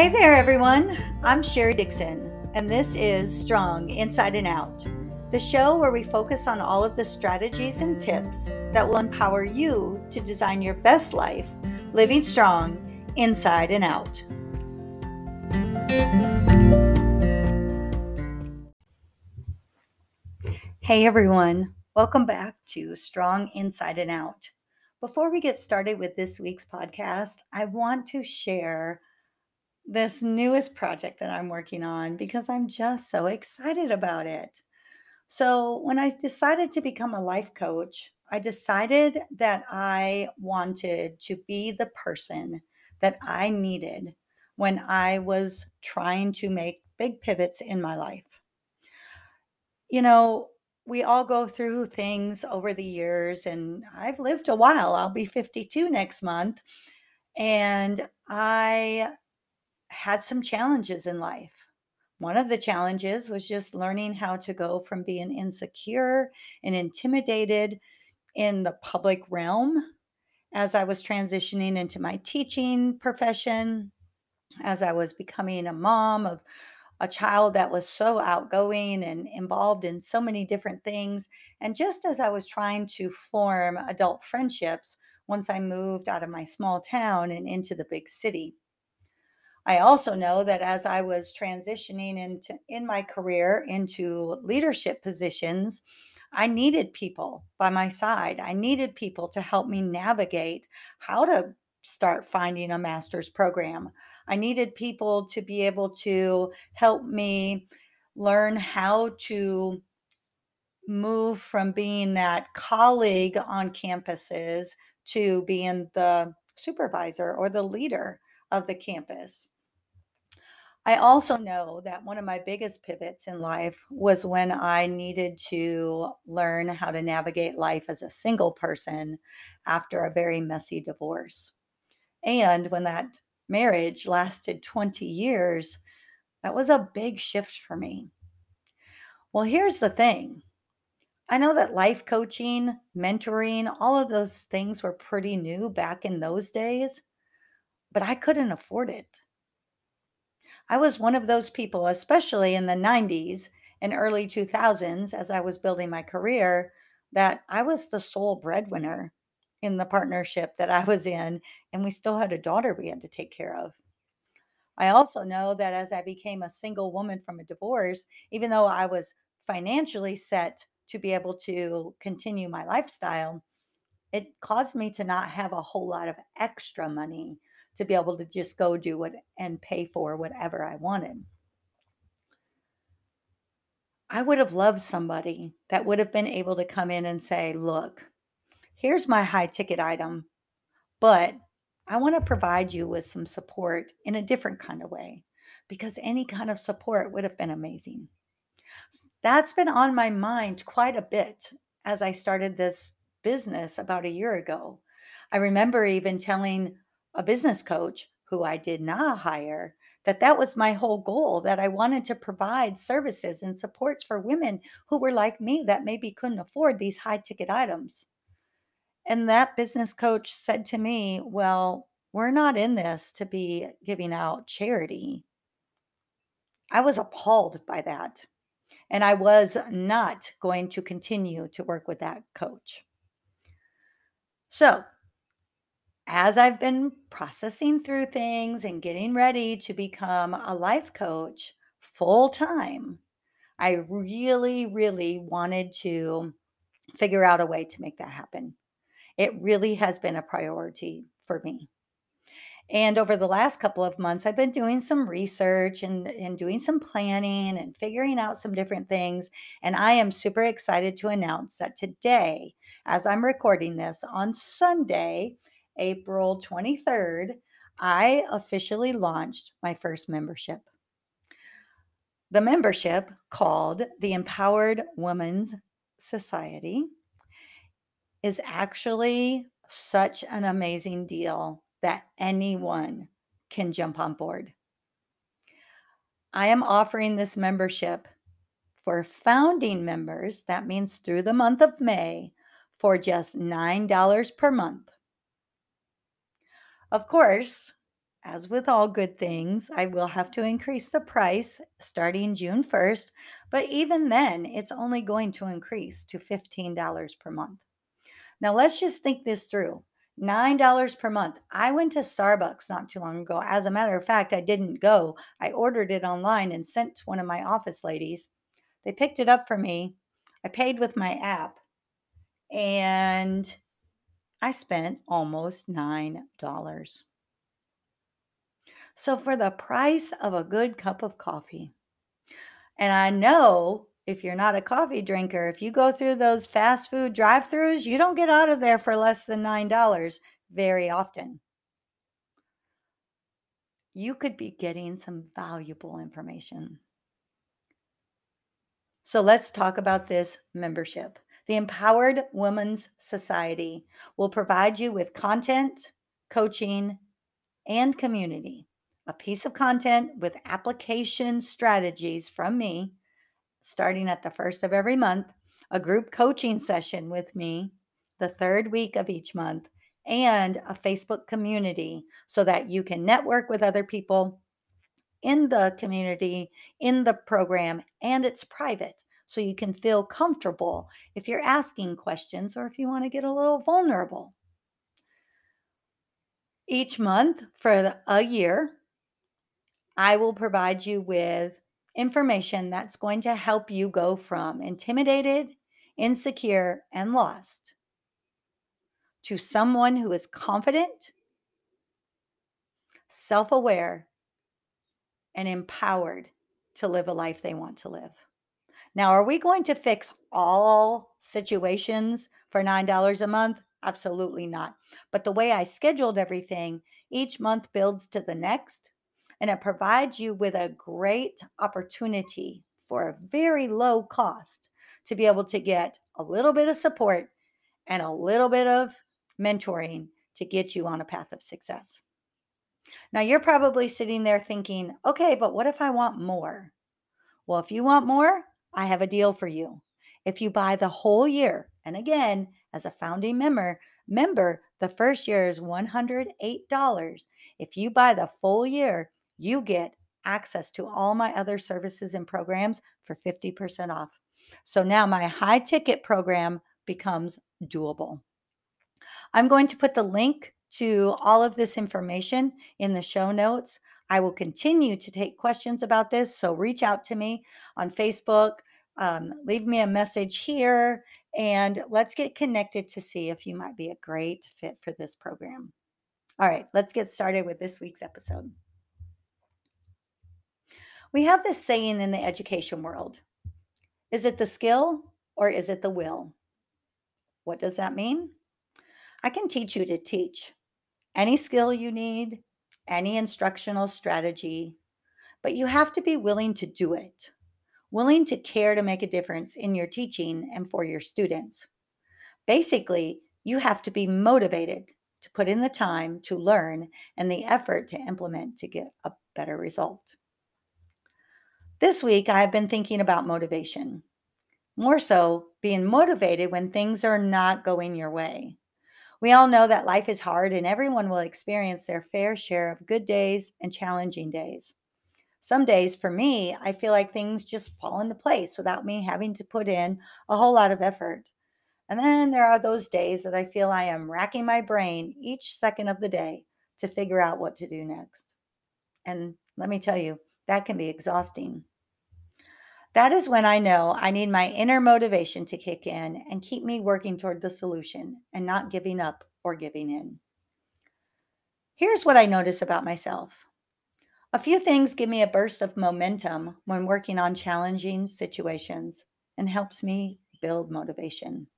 Hey there, everyone. I'm Sherry Dixon, and this is Strong Inside and Out, the show where we focus on all of the strategies and tips that will empower you to design your best life, living strong inside and out. Hey, everyone. Welcome back to Strong Inside and Out. Before we get started with this week's podcast, I want to share this newest project that I'm working on because I'm just so excited about it. So, when I decided to become a life coach, I decided that I wanted to be the person that I needed when I was trying to make big pivots in my life. You know, we all go through things over the years, and I've lived a while. I'll be 52 next month. And I had some challenges in life. One of the challenges was just learning how to go from being insecure and intimidated in the public realm as I was transitioning into my teaching profession, as I was becoming a mom of a child that was so outgoing and involved in so many different things. And just as I was trying to form adult friendships once I moved out of my small town and into the big city. I also know that as I was transitioning into in my career into leadership positions, I needed people by my side. I needed people to help me navigate how to start finding a master's program. I needed people to be able to help me learn how to move from being that colleague on campuses to being the supervisor or the leader of the campus. I also know that one of my biggest pivots in life was when I needed to learn how to navigate life as a single person after a very messy divorce. And when that marriage lasted 20 years, that was a big shift for me. Well, here's the thing I know that life coaching, mentoring, all of those things were pretty new back in those days, but I couldn't afford it. I was one of those people, especially in the 90s and early 2000s, as I was building my career, that I was the sole breadwinner in the partnership that I was in, and we still had a daughter we had to take care of. I also know that as I became a single woman from a divorce, even though I was financially set to be able to continue my lifestyle, it caused me to not have a whole lot of extra money to be able to just go do what and pay for whatever I wanted. I would have loved somebody that would have been able to come in and say, Look, here's my high ticket item, but I want to provide you with some support in a different kind of way because any kind of support would have been amazing. That's been on my mind quite a bit as I started this business about a year ago. I remember even telling a business coach who I did not hire that that was my whole goal that I wanted to provide services and supports for women who were like me that maybe couldn't afford these high ticket items. And that business coach said to me, "Well, we're not in this to be giving out charity." I was appalled by that. And I was not going to continue to work with that coach. So as I've been processing through things and getting ready to become a life coach full time, I really, really wanted to figure out a way to make that happen. It really has been a priority for me. And over the last couple of months, I've been doing some research and, and doing some planning and figuring out some different things. And I am super excited to announce that today, as I'm recording this on Sunday, April 23rd, I officially launched my first membership. The membership, called the Empowered Women's Society, is actually such an amazing deal that anyone can jump on board. I am offering this membership for founding members, that means through the month of May, for just $9 per month. Of course, as with all good things, I will have to increase the price starting June 1st, but even then, it's only going to increase to $15 per month. Now, let's just think this through. $9 per month. I went to Starbucks not too long ago. As a matter of fact, I didn't go. I ordered it online and sent to one of my office ladies. They picked it up for me. I paid with my app and I spent almost $9. So, for the price of a good cup of coffee, and I know if you're not a coffee drinker, if you go through those fast food drive throughs, you don't get out of there for less than $9 very often. You could be getting some valuable information. So let's talk about this membership. The Empowered Women's Society will provide you with content, coaching, and community. A piece of content with application strategies from me starting at the first of every month, a group coaching session with me the third week of each month, and a Facebook community so that you can network with other people in the community, in the program, and it's private. So you can feel comfortable if you're asking questions or if you want to get a little vulnerable. Each month for a year, I will provide you with information that's going to help you go from intimidated, insecure, and lost to someone who is confident, self aware, and empowered to live a life they want to live. Now, are we going to fix all situations for $9 a month? Absolutely not. But the way I scheduled everything, each month builds to the next and it provides you with a great opportunity for a very low cost to be able to get a little bit of support and a little bit of mentoring to get you on a path of success. Now, you're probably sitting there thinking, okay, but what if I want more? Well, if you want more, I have a deal for you. If you buy the whole year, and again, as a founding member, member, the first year is $108. If you buy the full year, you get access to all my other services and programs for 50% off. So now my high ticket program becomes doable. I'm going to put the link to all of this information in the show notes. I will continue to take questions about this. So reach out to me on Facebook, um, leave me a message here, and let's get connected to see if you might be a great fit for this program. All right, let's get started with this week's episode. We have this saying in the education world Is it the skill or is it the will? What does that mean? I can teach you to teach any skill you need, any instructional strategy, but you have to be willing to do it, willing to care to make a difference in your teaching and for your students. Basically, you have to be motivated to put in the time to learn and the effort to implement to get a better result. This week, I have been thinking about motivation. More so, being motivated when things are not going your way. We all know that life is hard and everyone will experience their fair share of good days and challenging days. Some days, for me, I feel like things just fall into place without me having to put in a whole lot of effort. And then there are those days that I feel I am racking my brain each second of the day to figure out what to do next. And let me tell you, that can be exhausting. That is when I know I need my inner motivation to kick in and keep me working toward the solution and not giving up or giving in. Here's what I notice about myself a few things give me a burst of momentum when working on challenging situations and helps me build motivation.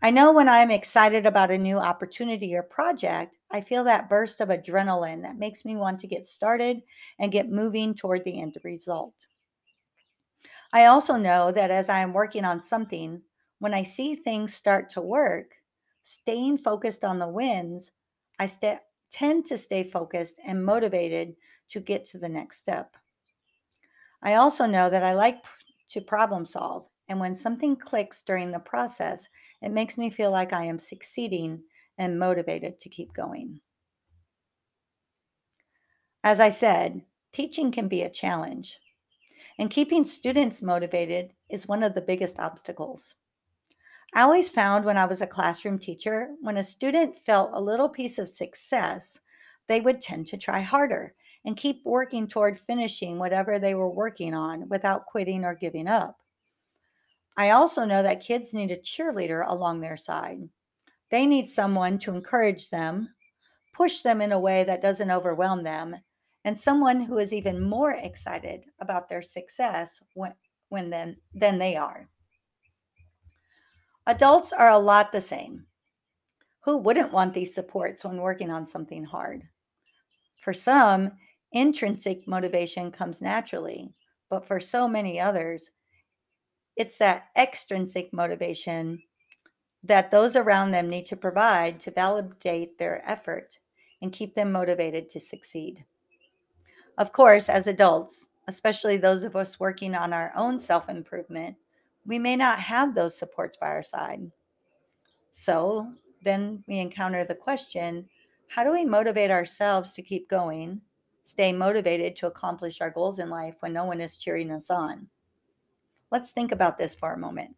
I know when I'm excited about a new opportunity or project, I feel that burst of adrenaline that makes me want to get started and get moving toward the end result. I also know that as I am working on something, when I see things start to work, staying focused on the wins, I st- tend to stay focused and motivated to get to the next step. I also know that I like to problem solve, and when something clicks during the process, it makes me feel like I am succeeding and motivated to keep going. As I said, teaching can be a challenge, and keeping students motivated is one of the biggest obstacles. I always found when I was a classroom teacher, when a student felt a little piece of success, they would tend to try harder and keep working toward finishing whatever they were working on without quitting or giving up. I also know that kids need a cheerleader along their side. They need someone to encourage them, push them in a way that doesn't overwhelm them, and someone who is even more excited about their success when, when then, than they are. Adults are a lot the same. Who wouldn't want these supports when working on something hard? For some, intrinsic motivation comes naturally, but for so many others, it's that extrinsic motivation that those around them need to provide to validate their effort and keep them motivated to succeed. Of course, as adults, especially those of us working on our own self improvement, we may not have those supports by our side. So then we encounter the question how do we motivate ourselves to keep going, stay motivated to accomplish our goals in life when no one is cheering us on? Let's think about this for a moment.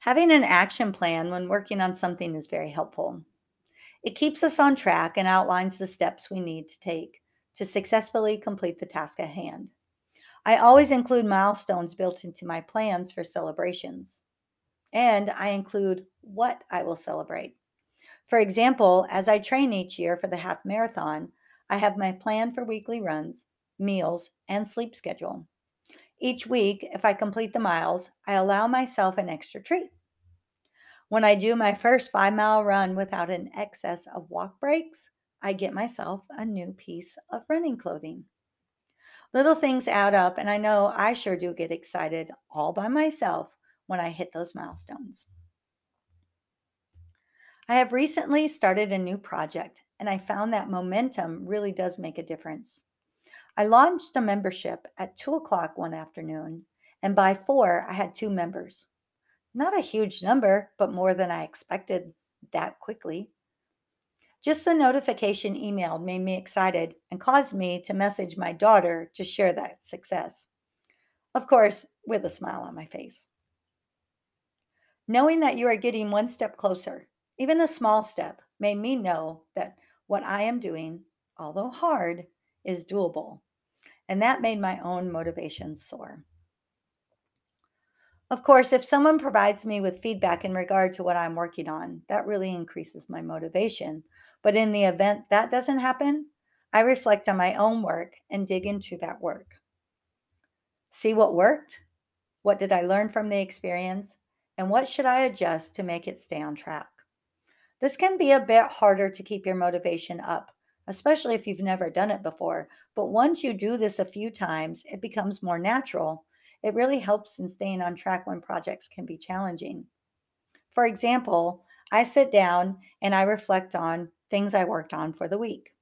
Having an action plan when working on something is very helpful. It keeps us on track and outlines the steps we need to take to successfully complete the task at hand. I always include milestones built into my plans for celebrations, and I include what I will celebrate. For example, as I train each year for the half marathon, I have my plan for weekly runs, meals, and sleep schedule. Each week, if I complete the miles, I allow myself an extra treat. When I do my first five mile run without an excess of walk breaks, I get myself a new piece of running clothing. Little things add up, and I know I sure do get excited all by myself when I hit those milestones. I have recently started a new project, and I found that momentum really does make a difference. I launched a membership at two o'clock one afternoon, and by four, I had two members. Not a huge number, but more than I expected that quickly. Just the notification email made me excited and caused me to message my daughter to share that success. Of course, with a smile on my face. Knowing that you are getting one step closer, even a small step, made me know that what I am doing, although hard, is doable. And that made my own motivation soar. Of course, if someone provides me with feedback in regard to what I'm working on, that really increases my motivation. But in the event that doesn't happen, I reflect on my own work and dig into that work. See what worked? What did I learn from the experience? And what should I adjust to make it stay on track? This can be a bit harder to keep your motivation up especially if you've never done it before. But once you do this a few times, it becomes more natural. It really helps in staying on track when projects can be challenging. For example, I sit down and I reflect on things I worked on for the week.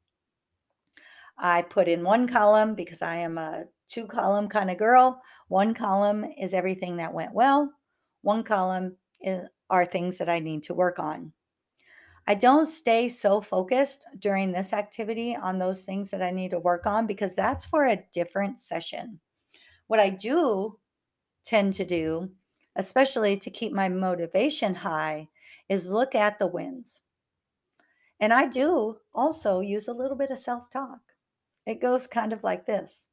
I put in one column because I am a two column kind of girl. One column is everything that went well, one column is, are things that I need to work on. I don't stay so focused during this activity on those things that I need to work on because that's for a different session. What I do tend to do, especially to keep my motivation high, is look at the wins. And I do also use a little bit of self talk. It goes kind of like this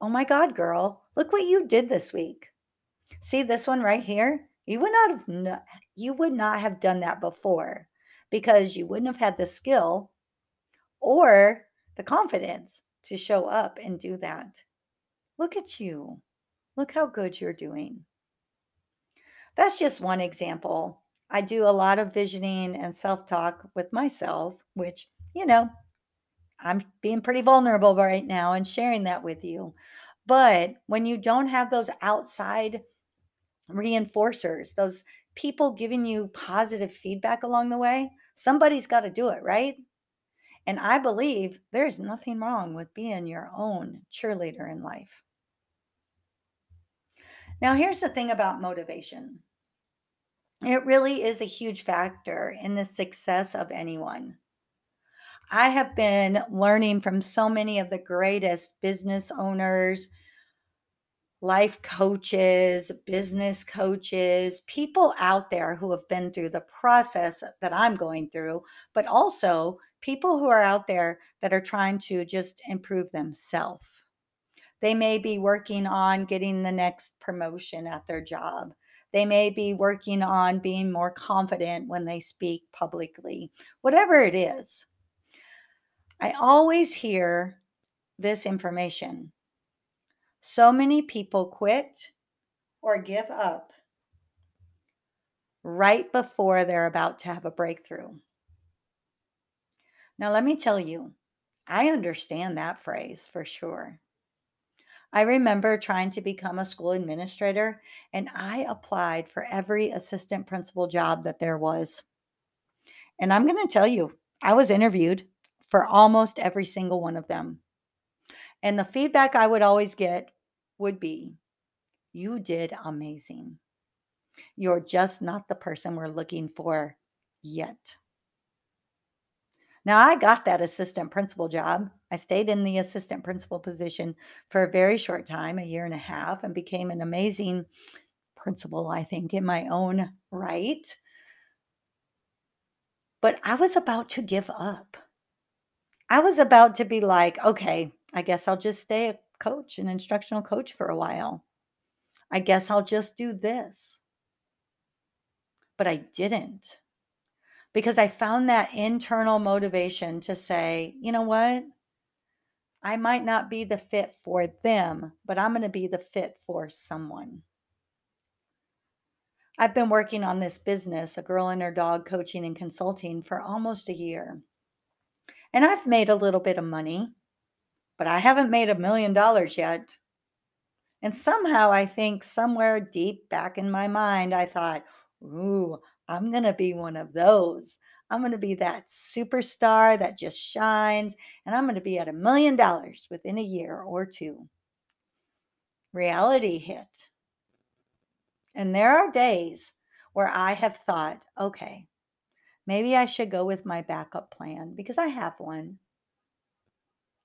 Oh my God, girl, look what you did this week. See this one right here? You would not have you would not have done that before because you wouldn't have had the skill or the confidence to show up and do that. Look at you. Look how good you're doing. That's just one example. I do a lot of visioning and self talk with myself, which, you know, I'm being pretty vulnerable right now and sharing that with you. But when you don't have those outside reinforcers, those people giving you positive feedback along the way, somebody's got to do it, right? And I believe there's nothing wrong with being your own cheerleader in life. Now, here's the thing about motivation it really is a huge factor in the success of anyone. I have been learning from so many of the greatest business owners, life coaches, business coaches, people out there who have been through the process that I'm going through, but also people who are out there that are trying to just improve themselves. They may be working on getting the next promotion at their job. They may be working on being more confident when they speak publicly, whatever it is. I always hear this information so many people quit or give up right before they're about to have a breakthrough. Now, let me tell you, I understand that phrase for sure. I remember trying to become a school administrator, and I applied for every assistant principal job that there was. And I'm going to tell you, I was interviewed for almost every single one of them. And the feedback I would always get would be, You did amazing. You're just not the person we're looking for yet. Now, I got that assistant principal job. I stayed in the assistant principal position for a very short time, a year and a half, and became an amazing principal, I think, in my own right. But I was about to give up. I was about to be like, okay, I guess I'll just stay a coach, an instructional coach for a while. I guess I'll just do this. But I didn't because I found that internal motivation to say, you know what? I might not be the fit for them, but I'm going to be the fit for someone. I've been working on this business, a girl and her dog coaching and consulting, for almost a year. And I've made a little bit of money, but I haven't made a million dollars yet. And somehow I think somewhere deep back in my mind, I thought, ooh, I'm going to be one of those. I'm going to be that superstar that just shines, and I'm going to be at a million dollars within a year or two. Reality hit. And there are days where I have thought, okay, Maybe I should go with my backup plan because I have one.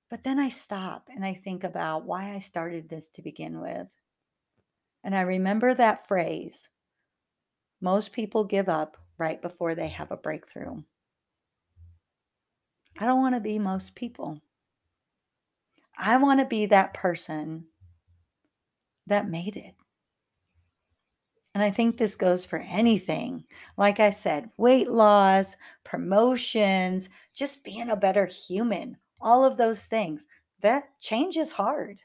But then I stop and I think about why I started this to begin with. And I remember that phrase most people give up right before they have a breakthrough. I don't want to be most people. I want to be that person that made it. And I think this goes for anything. Like I said, weight loss, promotions, just being a better human, all of those things. That change is hard.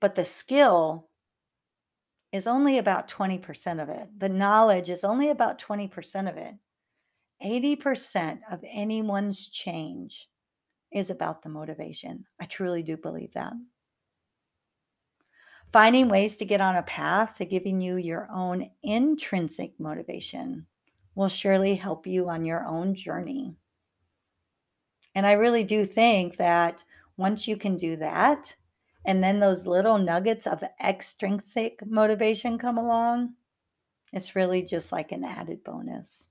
But the skill is only about 20% of it. The knowledge is only about 20% of it. 80% of anyone's change is about the motivation. I truly do believe that. Finding ways to get on a path to giving you your own intrinsic motivation will surely help you on your own journey. And I really do think that once you can do that, and then those little nuggets of extrinsic motivation come along, it's really just like an added bonus.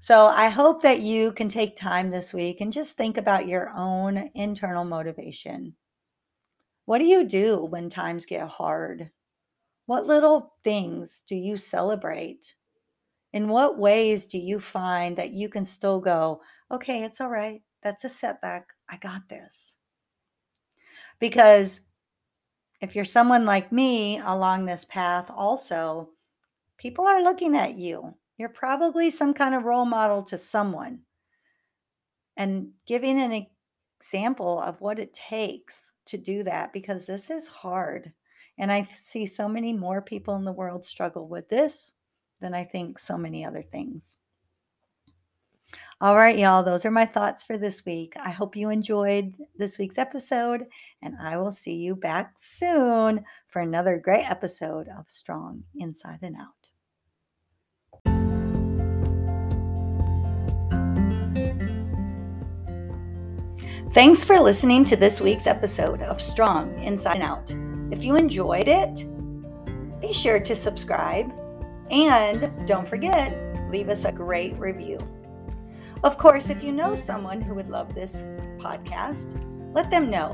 So I hope that you can take time this week and just think about your own internal motivation. What do you do when times get hard? What little things do you celebrate? In what ways do you find that you can still go, okay, it's all right. That's a setback. I got this. Because if you're someone like me along this path, also, people are looking at you. You're probably some kind of role model to someone. And giving an example of what it takes to do that because this is hard. And I see so many more people in the world struggle with this than I think so many other things. All right, y'all, those are my thoughts for this week. I hope you enjoyed this week's episode, and I will see you back soon for another great episode of Strong Inside and Out. Thanks for listening to this week's episode of Strong Inside and Out. If you enjoyed it, be sure to subscribe and don't forget, leave us a great review. Of course, if you know someone who would love this podcast, let them know.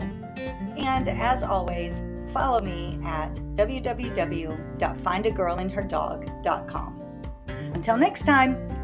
And as always, follow me at www.findagirlandherdog.com. Until next time.